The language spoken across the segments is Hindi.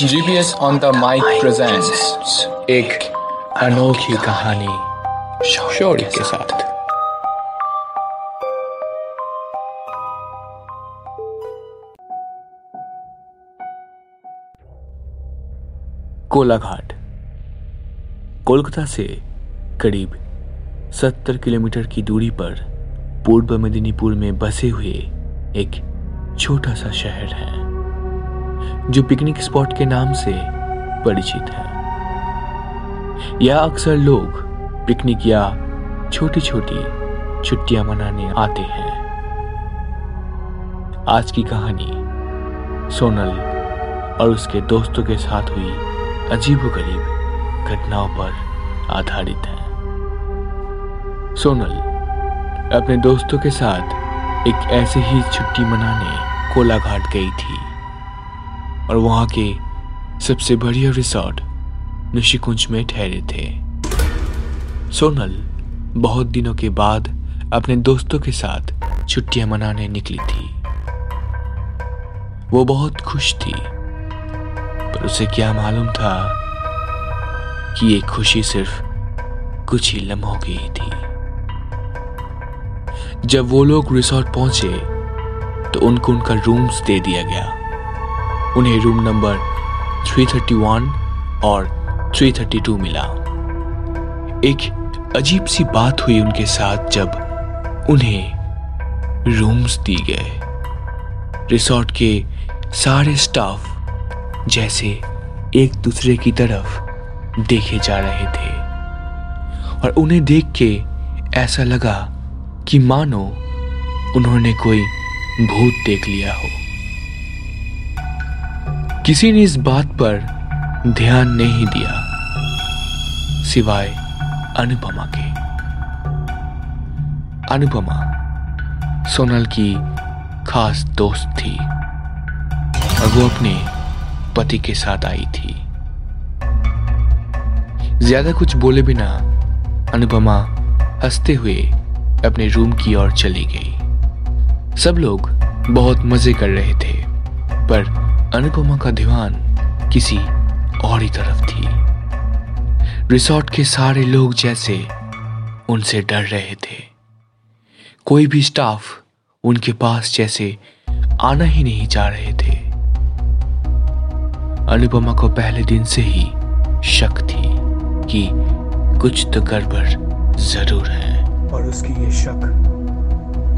GPS on the mic presents एक अनोखी कहानी शौर्य के साथ। कोलाघाट, कोलकाता से करीब 70 किलोमीटर की दूरी पर पूर्व मेदिनीपुर में बसे हुए एक छोटा सा शहर है। जो पिकनिक स्पॉट के नाम से परिचित है। यह अक्सर लोग पिकनिक या छोटी छोटी छुट्टियाँ मनाने आते हैं। आज की कहानी सोनल और उसके दोस्तों के साथ हुई अजीबोगरीब घटनाओं पर आधारित है। सोनल अपने दोस्तों के साथ एक ऐसे ही छुट्टी मनाने कोलाघाट गई थी। और वहाँ के सबसे बढ़िया रिसोर्ट निशिकुंज में ठहरे थे। सोनल बहुत दिनों के बाद अपने दोस्तों के साथ छुट्टियाँ मनाने निकली थी। वो बहुत खुश थी, पर उसे क्या मालूम था कि ये खुशी सिर्फ़ कुछ ही लम्हों की ही थी। जब वो लोग रिसोर्ट पहुँचे तो उनको उनका रूम्स दे दिया गया। उन्हें रूम नंबर 331 और 332 मिला। एक अजीब सी बात हुई उनके साथ जब उन्हें रूम्स दी गए। रिसोर्ट के सारे स्टाफ जैसे एक दूसरे की तरफ़ देखे जा रहे थे और उन्हें देख के ऐसा लगा कि मानो उन्होंने कोई भूत देख लिया हो। किसी ने इस बात पर ध्यान नहीं दिया, सिवाय अनुपमा के। अनुपमा सोनल की खास दोस्त थी। और वो अपने पति के साथ आई थी। ज़्यादा कुछ बोले बिना अनुपमा हँसते हुए अपने रूम की ओर चली गई। सब लोग बहुत मज़े कर रहे थे, पर अनुपमा का ध्यान किसी और ही तरफ़ थी। रिसोर्ट के सारे लोग जैसे उनसे डर रहे थे। कोई भी स्टाफ उनके पास जैसे आना ही नहीं चाह रहे थे। अनुपमा को पहले दिन से ही शक थी कि कुछ तो गड़बड़ ज़रूर है। और उसकी ये शक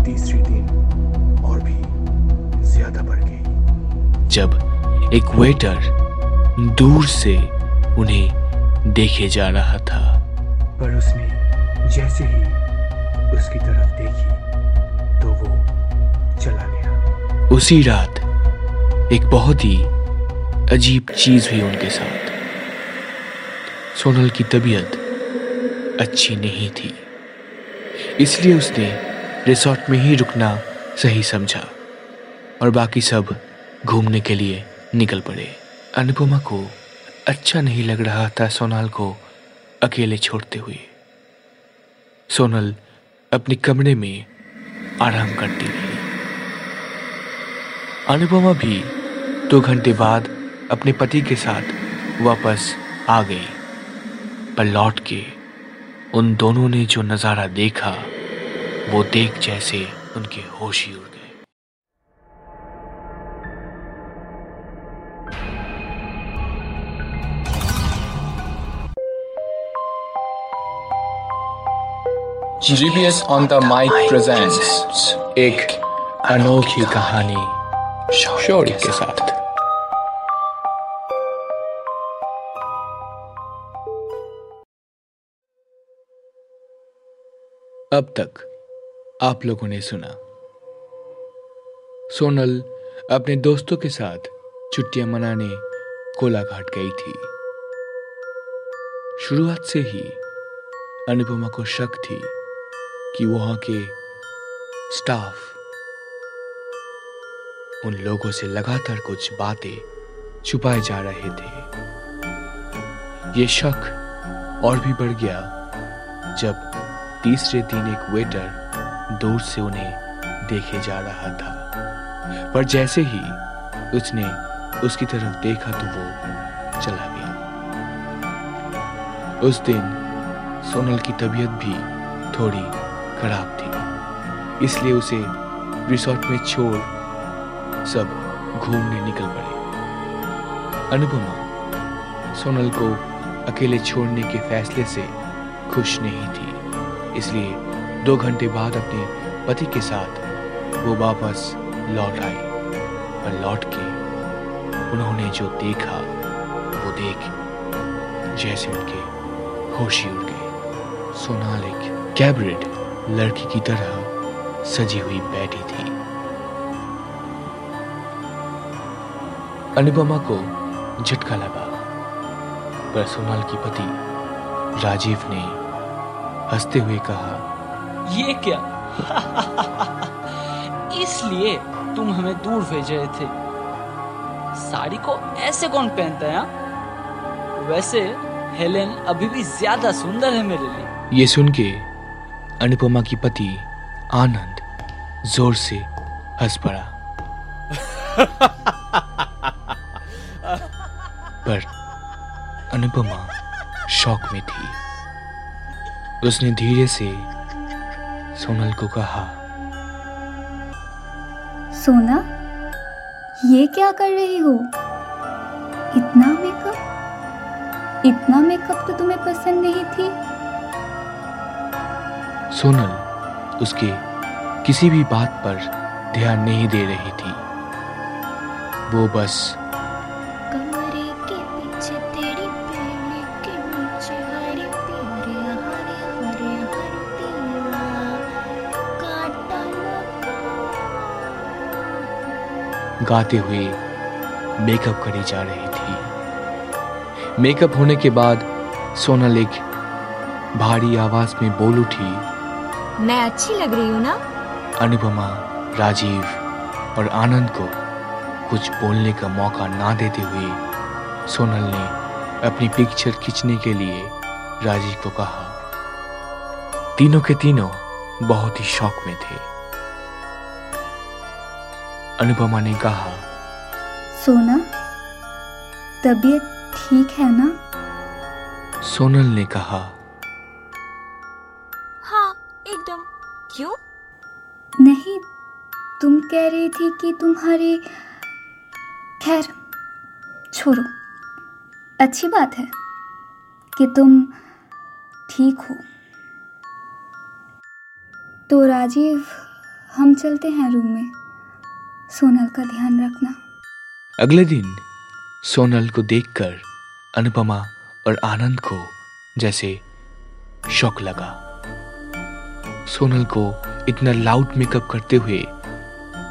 तीसरी दिन और भी ज़्यादा बढ़ गई। जब एक वेटर दूर से उन्हें देखे जा रहा था। पर उसने जैसे ही उसकी तरफ़ देखी तो वो चला गया। उसी रात एक बहुत ही अजीब चीज़ हुई उनके साथ। सोनल की तबीयत अच्छी नहीं थी इसलिए उसने रिसोर्ट में ही रुकना सही समझा और बाकी सब घूमने के लिए निकल पड़े। अनुपमा को अच्छा नहीं लग रहा था सोनाल को अकेले छोड़ते हुए। सोनल अपने कमरे में आराम करती रही। अनुपमा भी दो घंटे बाद अपने पति के साथ वापस आ गई, पर लौट के उन दोनों ने जो नज़ारा देखा, वो देख जैसे उनके होश ही उड़ GPS on the mic presents एक अनोखी कहानी शौर्य के साथ। अब तक आप लोगों ने सुना। सोनल अपने दोस्तों के साथ छुट्टियाँ मनाने कोलाघाट गई थी। शुरुआत से ही अनुपमा को शक थी। कि वहाँ के स्टाफ उन लोगों से लगातार कुछ बातें छुपाए जा रहे थे। ये शक और भी बढ़ गया जब तीसरे दिन एक वेटर दूर से उन्हें देखे जा रहा था। पर जैसे ही उसने उसकी तरफ़ देखा तो वो चला गया। उस दिन सोनल की तबीयत भी थोड़ी खराब थी। इसलिए उसे रिसोर्ट में छोड़ सब घूमने निकल पड़े। अनुपमा सोनल को अकेले छोड़ने के फैसले से खुश नहीं थी। इसलिए दो घंटे बाद अपने पति के साथ वो वापस लौट आई और लौट के उन्होंने जो देखा, वो देख जैसे उनके होश उड़ गए। सोनाल एक कैबरेट लड़की की तरह सजी हुई बैठी थी। अनुपमा को झटका लगा। पर सोनाल की पति राजीव ने हँसते हुए कहा ये क्या? इसलिए तुम हमें दूर भेज रहे थे। साड़ी को ऐसे कौन पहनता है हाँ? वैसे हेलेन अभी भी ज़्यादा सुंदर है मेरे लिए। ये सुन के अनुपमा की पति आनंद ज़ोर से हंस पड़ा। पर अनुपमा शौक में थी। उसने धीरे से सोनल को कहा, सोना, ये क्या कर रही हो? इतना मेकअप इतना मेकअप तो तुम्हें पसंद नहीं थी? सोनल उसके किसी भी बात पर ध्यान नहीं दे रही थी। वो बस गाते हुए मेकअप करी जा रही थी। मेकअप होने के बाद सोनल एक भारी आवाज़ में बोल उठी मैं अच्छी लग रही हूँ ना? अनुपमा राजीव और आनंद को कुछ बोलने का मौका ना देते हुए सोनल ने अपनी पिक्चर खींचने के लिए राजीव को कहा। तीनों के तीनों बहुत ही शौक में थे। अनुपमा ने कहा सोना तबीयत ठीक है ना? सोनल ने कहा क्यों? नहीं तुम कह रही थी कि तुम्हारी खैर छोड़ो। अच्छी बात है कि तुम ठीक हो। तो राजीव हम चलते हैं रूम में। सोनल का ध्यान रखना। अगले दिन सोनल को देखकर अनुपमा और आनंद को जैसे शौक लगा। सोनल को इतना लाउड मेकअप करते हुए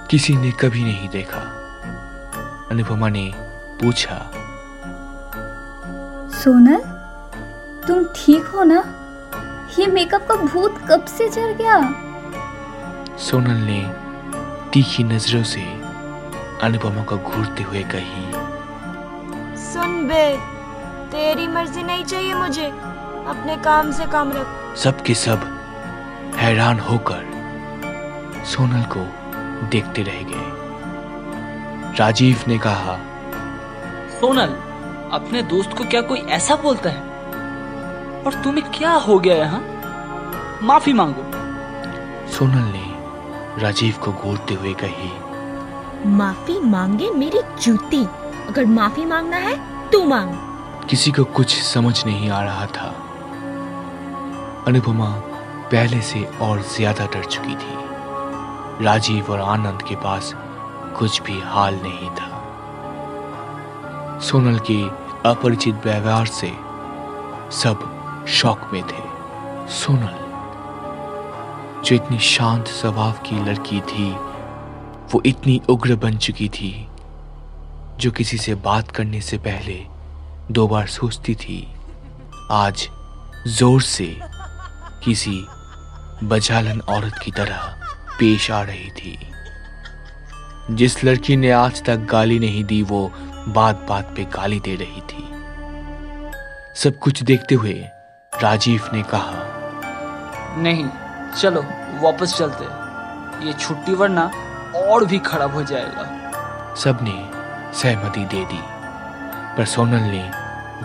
किसी ने कभी नहीं देखा। अनुपमा ने पूछा सोनल तुम ठीक हो ना? ये मेकअप का भूत कब से चढ़ गया? सोनल ने तीखी नज़रों से अनुपमा को घूरते हुए कही सुन बे तेरी मर्ज़ी नहीं चाहिए मुझे। अपने काम से काम रख। सब के सब हैरान होकर सोनल को देखते रह गए। राजीव ने कहा सोनल अपने दोस्त को क्या कोई ऐसा बोलता है? और तुम्हें क्या हो गया यहाँ? माफ़ी मांगो। सोनल ने राजीव को घूरते हुए कही माफ़ी मांगे मेरी जूती। अगर माफ़ी मांगना है तू मांग। किसी को कुछ समझ नहीं आ रहा था। अनुपमा पहले से और ज़्यादा डर चुकी थी। राजीव और आनंद के पास कुछ भी हाल नहीं था। सोनल के अपरिचित व्यवहार से सब शौक में थे। सोनल, जो इतनी शांत स्वभाव की लड़की थी, वो इतनी उग्र बन चुकी थी, जो किसी से बात करने से पहले दो बार सोचती थी, आज ज़ोर से किसी बजालन औरत की तरह पेश आ रही थी। जिस लड़की ने आज तक गाली नहीं दी वो बात बात पे गाली दे रही थी। सब कुछ देखते हुए राजीव ने कहा नहीं चलो वापस चलते। ये छुट्टी वरना और भी खराब हो जाएगा। सबने सहमति दे दी पर सोनल ने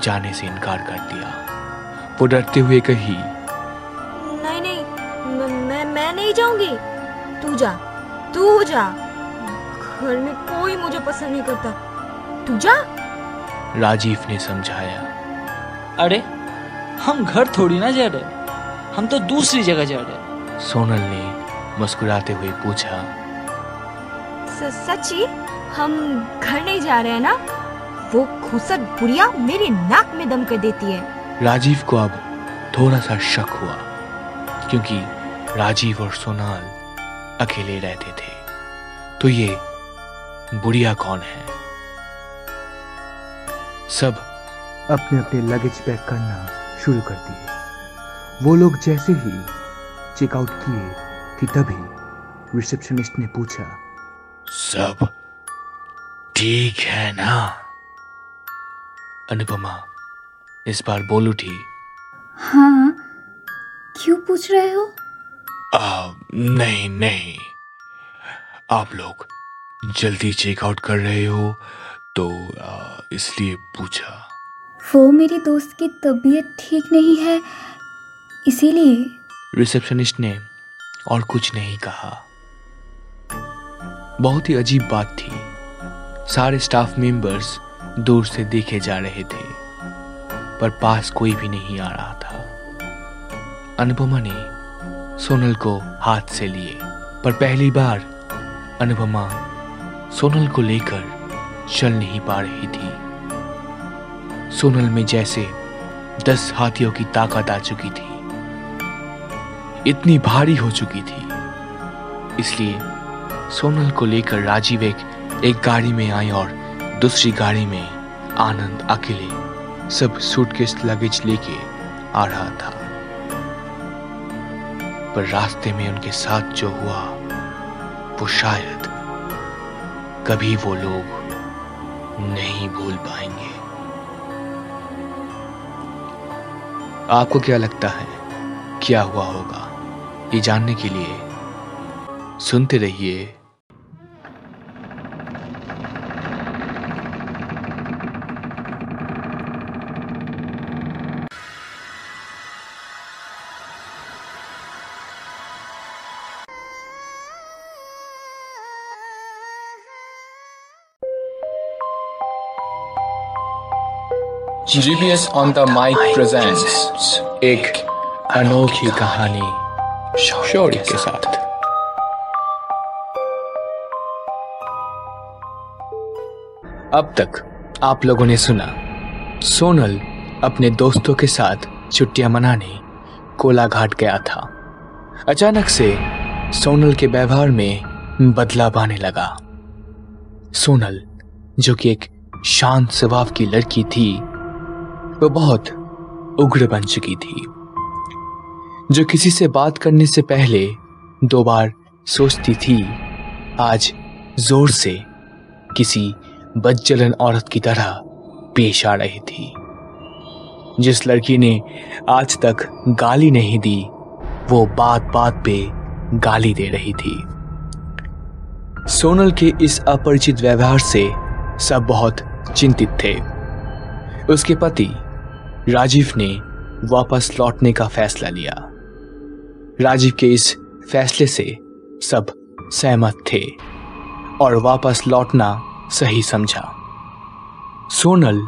जाने से इनकार कर दिया। वो डरते हुए कही जाऊँगी। तू जा तू जा। घर में कोई मुझे पसंद नहीं करता। तू जा। राजीव ने समझाया। अरे हम घर थोड़ी ना जा रहे। हम तो दूसरी जगह जा रहे। सोनल ने मुस्कुराते हुए पूछा। स- सच्ची हम घर नहीं जा रहे हैं ना? वो खुसक बुढ़िया मेरे नाक में दम कर देती है। राजीव को अब थोड़ा सा शक हुआ क्योंकि राजीव और सोनाल अकेले रहते थे। तो ये बुढ़िया कौन है? सब अपने अपने लगेज पैक करना शुरू कर दिए। वो लोग जैसे ही चेकआउट किए कि तभी रिसेप्शनिस्ट ने पूछा, सब ठीक है ना? अनुपमा इस बार बोल उठी हाँ क्यों पूछ रहे हो? आ, नहीं नहीं। आप लोग जल्दी चेकआउट कर रहे हो तो आ, इसलिए पूछा। वो मेरी दोस्त की तबीयत ठीक नहीं है इसीलिए। रिसेप्शनिस्ट ने और कुछ नहीं कहा। बहुत ही अजीब बात थी। सारे स्टाफ मेंबर्स दूर से देखे जा रहे थे पर पास कोई भी नहीं आ रहा था। अनुपमा ने सोनल को हाथ से लिए। पर पहली बार अनुपमा सोनल को लेकर चल नहीं पा रही थी। सोनल में जैसे दस हाथियों की ताकत आ चुकी थी। इतनी भारी हो चुकी थी। इसलिए सोनल को लेकर राजीव एक एक गाड़ी में आए और दूसरी गाड़ी में आनंद अकेले सब सूटकेस लगेज लेके आ रहा था। पर रास्ते में उनके साथ जो हुआ, वो शायद कभी वो लोग नहीं भूल पाएँगे। आपको क्या लगता है, क्या हुआ होगा? ये जानने के लिए सुनते रहिए GPS on the mic presents एक अनोखी कहानी शौर्य के साथ। अब तक आप लोगों ने सुना सोनल अपने दोस्तों के साथ छुट्टियाँ मनाने कोलाघाट गया था। अचानक से सोनल के व्यवहार में बदलाव आने लगा। सोनल जो कि एक शांत स्वभाव की लड़की थी बहुत उग्र बन चुकी थी। जो किसी से बात करने से पहले दो बार सोचती थी, आज ज़ोर से किसी बदजलन औरत की तरह पेश आ रही थी। जिस लड़की ने आज तक गाली नहीं दी, वो बात बात पे गाली दे रही थी। सोनल के इस अपरिचित व्यवहार से सब बहुत चिंतित थे। उसके पति राजीव ने वापस लौटने का फैसला लिया। राजीव के इस फैसले से सब सहमत थे और वापस लौटना सही समझा। सोनल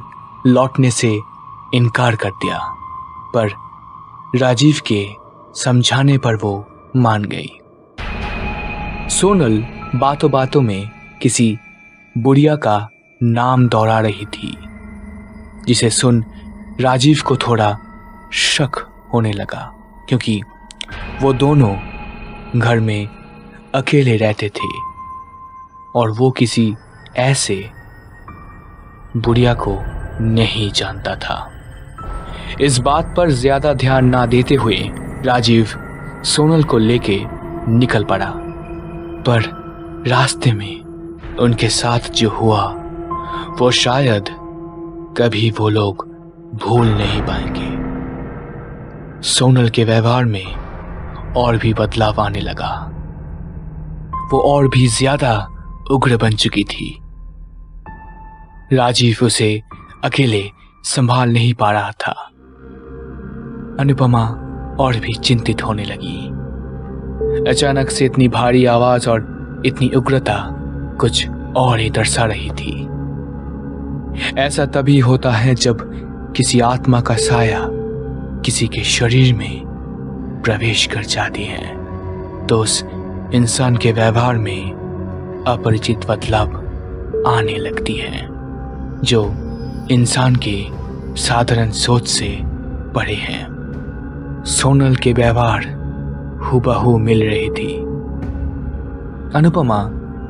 लौटने से इनकार कर दिया, पर राजीव के समझाने पर वो मान गई। सोनल बातों बातों में किसी बुढ़िया का नाम दोहरा रही थी, जिसे सुन राजीव को थोड़ा शक होने लगा, क्योंकि वो दोनों घर में अकेले रहते थे और वो किसी ऐसे बुढ़िया को नहीं जानता था। इस बात पर ज़्यादा ध्यान ना देते हुए राजीव सोनल को लेके निकल पड़ा, पर रास्ते में उनके साथ जो हुआ, वो शायद कभी वो लोग भूल नहीं पाएँगे। सोनल के व्यवहार में और भी बदलाव आने लगा। वो और भी ज़्यादा उग्र बन चुकी थी। राजीव उसे अकेले संभाल नहीं पा रहा था। अनुपमा और भी चिंतित होने लगी। अचानक से इतनी भारी आवाज़ और इतनी उग्रता कुछ और ही दर्शा रही थी। ऐसा तभी होता है जब किसी आत्मा का साया किसी के शरीर में प्रवेश कर जाती है तो उस इंसान के व्यवहार में अपरिचित बदलाव आने लगती है, जो इंसान के साधारण सोच से परे हैं। सोनल के व्यवहार हुबहू मिल रही थी। अनुपमा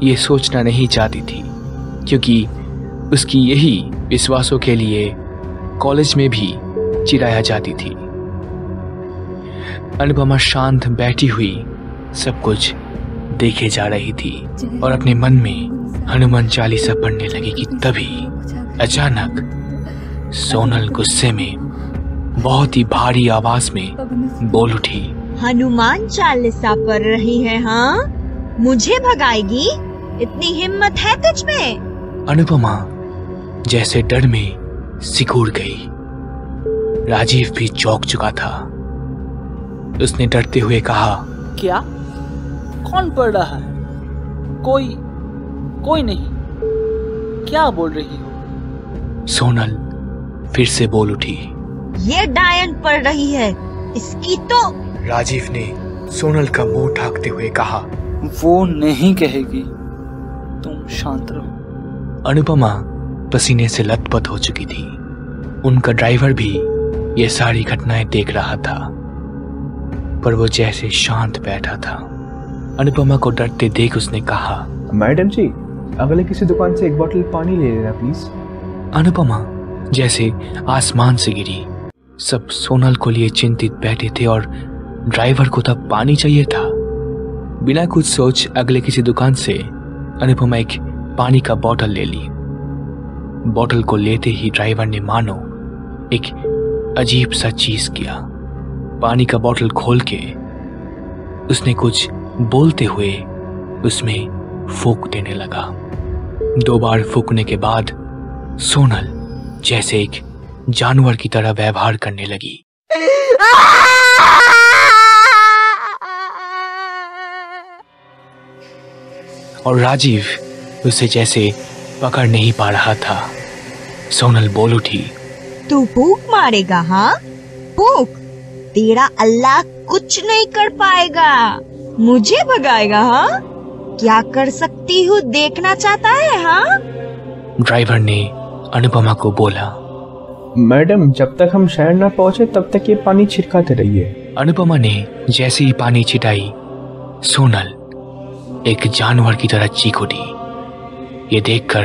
ये सोचना नहीं चाहती थी, क्योंकि उसकी यही विश्वासों के लिए कॉलेज में भी चिढ़ाया जाती थी। अनुपमा शांत बैठी हुई सब कुछ देखे जा रही थी और अपने मन में हनुमान चालीसा पढ़ने लगी कि तभी अचानक सोनल गुस्से में बहुत ही भारी आवाज़ में बोल उठी हनुमान चालीसा पढ़ रही है हाँ? मुझे भगाएगी? इतनी हिम्मत है तुझ में? अनुपमा जैसे डर में सिकुड़ गई। राजीव भी चौंक चुका था। उसने डरते हुए कहा क्या? कौन पढ़ रहा है? कोई कोई नहीं। क्या बोल रही हो? सोनल फिर से बोल उठी। ये डायन पढ़ रही है इसकी तो राजीव ने सोनल का मुँह ढाकते हुए कहा वो नहीं कहेगी। तुम शांत रहो। अनुपमा पसीने से लथपथ हो चुकी थी। उनका ड्राइवर भी ये सारी घटनाएँ देख रहा था। पर वो जैसे शांत बैठा था। अनुपमा को डरते देख उसने कहा मैडम जी अगले किसी दुकान से एक बोतल पानी ले लेना प्लीज़ अनुपमा जैसे आसमान से गिरी। सब सोनल को लिए चिंतित बैठे थे और ड्राइवर को तब पानी चाहिए था। बिना कुछ सोच अगले किसी दुकान से अनुपमा एक पानी का बोतल ले ली। बोतल को लेते ही ड्राइवर ने मानो, एक अजीब सा चीज़ किया। पानी का बोतल खोल के उसने कुछ बोलते हुए उसमें फूक देने लगा। दो बार फूकने के बाद सोनल जैसे एक जानवर की तरह व्यवहार करने लगी। और राजीव उसे जैसे पकड़ नहीं पा रहा था। सोनल बोल उठी। तू भूख मारेगा हाँ? भूख? तेरा अल्लाह कुछ नहीं कर पाएगा। मुझे भगाएगा हाँ? क्या कर सकती हूँ देखना चाहता है हाँ? ड्राइवर ने अनुपमा को बोला। मैडम जब तक हम शहर ना पहुँचे तब तक ये पानी छिड़काते रहिए। अनुपमा ने जैसे ही पानी छिटाई सोनल एक जानवर की तरह चीख उठी। ये देखकर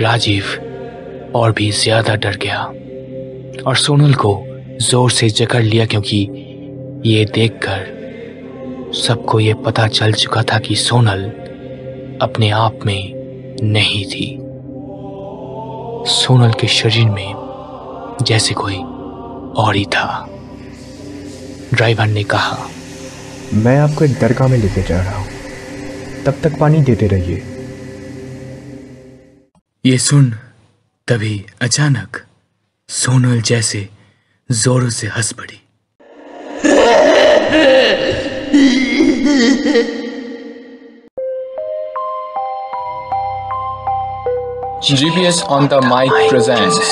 राजीव और भी ज़्यादा डर गया और सोनल को ज़ोर से जकड़ लिया क्योंकि ये देखकर सबको ये पता चल चुका था कि सोनल अपने आप में नहीं थी। सोनल के शरीर में जैसे कोई और ही था। ड्राइवर ने कहा, मैं आपको एक दरगाह में लेके जा रहा हूँ। तब तक पानी देते रहिए। ये सुन तभी अचानक सोनल जैसे जोरों से हंस पड़ी। GPS on the mic presents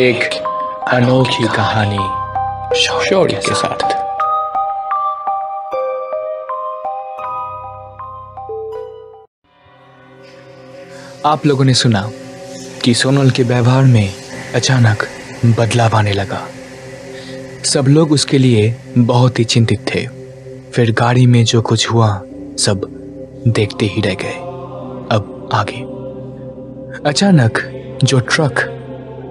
एक अनोखी कहानी शौर्य के साथ। आप लोगों ने सुना कि सोनल के व्यवहार में अचानक बदलाव आने लगा। सब लोग उसके लिए बहुत ही चिंतित थे। फिर गाड़ी में जो कुछ हुआ, सब देखते ही रह गए। अब आगे। अचानक जो ट्रक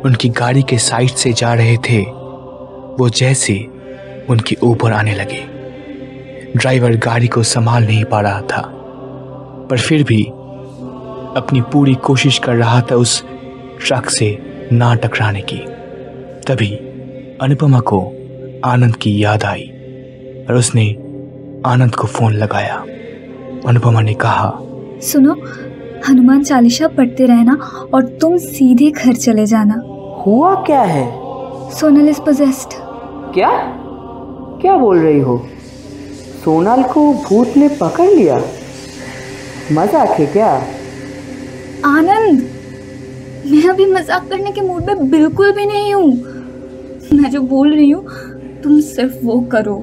उनकी गाड़ी के साइड से जा रहे थे, वो जैसे उनके ऊपर आने लगे। ड्राइवर गाड़ी को संभाल नहीं पा रहा था, पर फिर भी अपनी पूरी कोशिश कर रहा था उस ट्रक से ना टकराने की। तभी अनुपमा को आनंद की याद आई और उसने आनंद को फ़ोन लगाया। अनुपमा ने कहा सुनो हनुमान चालीसा पढ़ते रहना और तुम सीधे घर चले जाना। हुआ क्या है? सोनल इज़ पोजेस्ड क्या? क्या बोल रही हो? सोनल को भूत ने पकड़ लिया? मज़ाक है क्या? आनंद। मैं अभी मज़ाक करने के मूड में बिल्कुल भी नहीं हूँ। मैं जो बोल रही हूँ, तुम सिर्फ़ वो करो।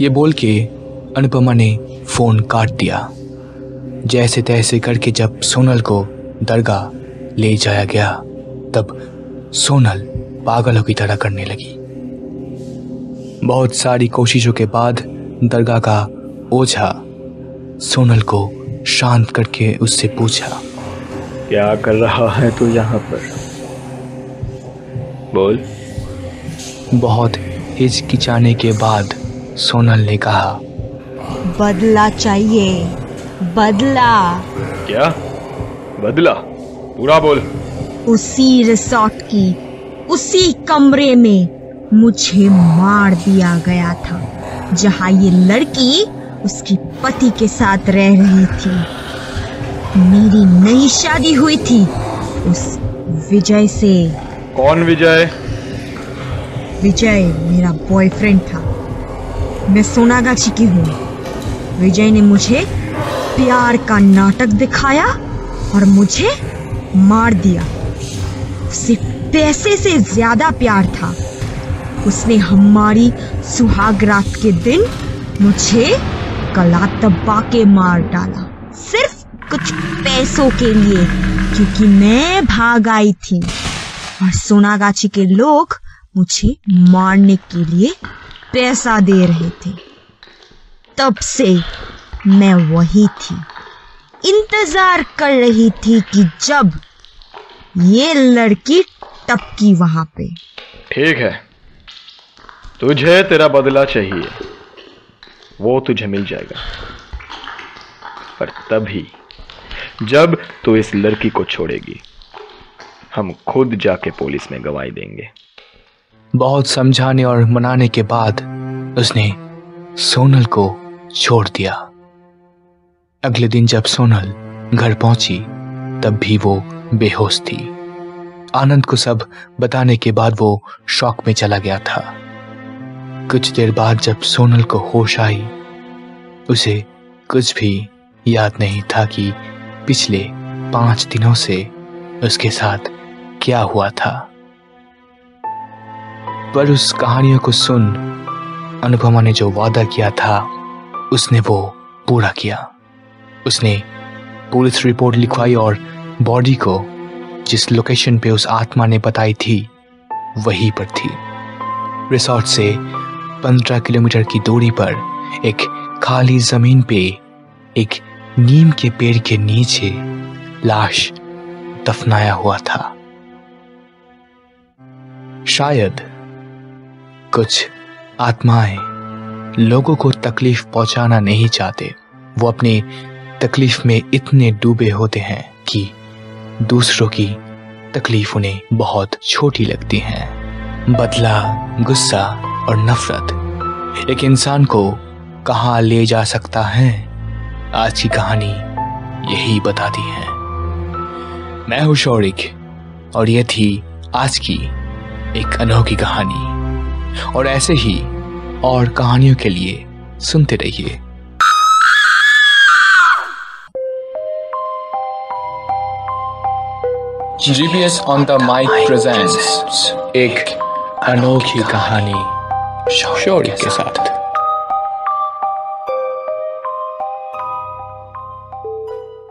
ये बोल के अनुपमा ने फ़ोन काट दिया। जैसे तैसे करके जब सोनल को दरगाह ले जाया गया, तब सोनल पागलों की तरह करने लगी। बहुत सारी कोशिशों के बाद दरगाह का ओझा सोनल को शांत करके उससे पूछा क्या कर रहा है तू यहाँ पर? बोल। बहुत हिचकिचाने के बाद सोनल ने कहा बदला चाहिए बदला। क्या? बदला? पूरा बोल। उसी रिसोर्ट की उसी कमरे में मुझे मार दिया गया था जहाँ ये लड़की उसकी पति के साथ रह रही थी। मेरी नई शादी हुई थी। उस विजय से। कौन विजय? विजय मेरा बॉयफ्रेंड था। मैं सोनागाछी की हूँ। विजय ने मुझे प्यार का नाटक दिखाया और मुझे मार दिया। उसे पैसे से ज़्यादा प्यार था। उसने हमारी सुहाग रात के दिन मुझे गला दबा के मार डाला। सिर्फ़ कुछ पैसों के लिए, क्योंकि मैं भाग आई थी। और सोनागाछी के लोग मुझे मारने के लिए पैसा दे रहे थे। तब से मैं वही थी। इंतज़ार कर रही थी कि जब ये लड़की टपकी वहाँ पे। ठीक है। तुझे तेरा बदला चाहिए। वो तुझे मिल जाएगा। पर तभी जब तो इस लड़की को छोड़ेगी। हम खुद जाके पुलिस में गवाही देंगे। बहुत समझाने और मनाने के बाद उसने सोनल को छोड़ दिया। अगले दिन जब सोनल घर पहुँची, तब भी वो बेहोश थी। आनंद को सब बताने के बाद वो शौक में चला गया था। कुछ देर बाद जब सोनल को होश आई, उसे कुछ भी याद नहीं था कि पिछले पाँच दिनों से उसके साथ क्या हुआ था? पर उस कहानियों को सुन अनुपमा ने जो वादा किया था, उसने वो पूरा किया। उसने पुलिस रिपोर्ट लिखवाई और बॉडी को जिस लोकेशन पे उस आत्मा ने बताई थी, वहीं पर थी। रिसोर्ट से पंद्रह किलोमीटर की दूरी पर एक खाली ज़मीन पे एक नीम के पेड़ के नीचे लाश दफनाया हुआ था। शायद कुछ आत्माएँ लोगों को तकलीफ़ पहुंचाना नहीं चाहते। वो अपने तकलीफ़ में इतने डूबे होते हैं कि दूसरों की तकलीफ़ उन्हें बहुत छोटी लगती है। बदला, गुस्सा और नफरत एक इंसान को कहाँ ले जा सकता है? आज की कहानी यही बताती है। मैं हूँ शौरिक, और यह थी आज की एक अनोखी कहानी। और ऐसे ही और कहानियों के लिए सुनते रहिए। GPS on the mic presents एक अनोखी कहानी शौर्य के साथ।